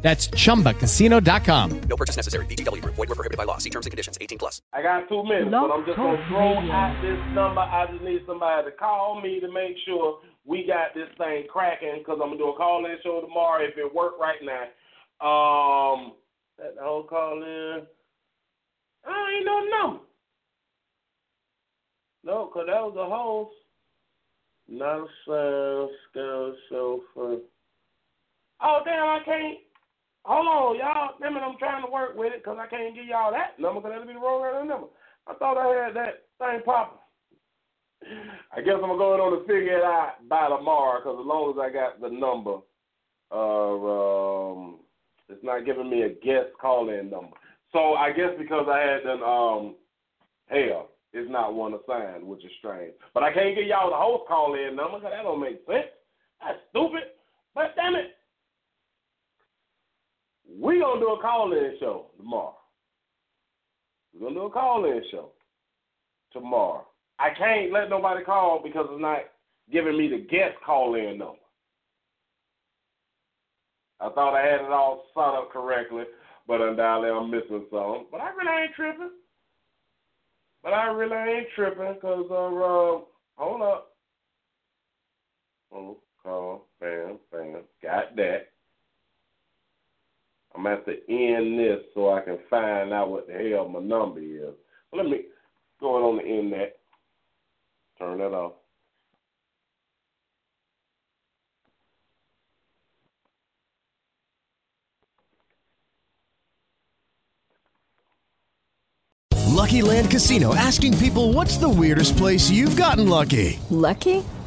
That's chumbacasino.com. No purchase necessary. VGW Group. Void were prohibited by law. See terms and conditions. 18 plus. I got two minutes, Blog but I'm just gonna throw Radio. out this number. I just need somebody to call me to make sure we got this thing cracking because I'm gonna do a call-in show tomorrow if it work right now. Um, that whole call-in. I ain't no number. No, cause that was a host. Not a sound scout show for. Oh damn! I can't. Hold on, y'all. Damn it, I'm trying to work with it because I can't give y'all that number because that'll be the wrong number. I thought I had that thing popping. I guess I'm going on to figure it out by tomorrow because as long as I got the number, uh, um, it's not giving me a guest call-in number. So I guess because I had done, um, hell, it's not one assigned, which is strange. But I can't give y'all the host call-in number because that don't make sense. That's stupid. But damn it, we gonna do a call-in show tomorrow. We're gonna do a call-in show tomorrow. I can't let nobody call because it's not giving me the guest call-in number. I thought I had it all set up correctly, but undoubtedly I'm missing something. But I really ain't tripping. But I really ain't tripping because uh, uh, hold up. Oh, call, bam, bam, got that. I'm gonna have to end this so I can find out what the hell my number is. Let me go on the end that. Turn that off. Lucky Land Casino asking people what's the weirdest place you've gotten lucky? Lucky?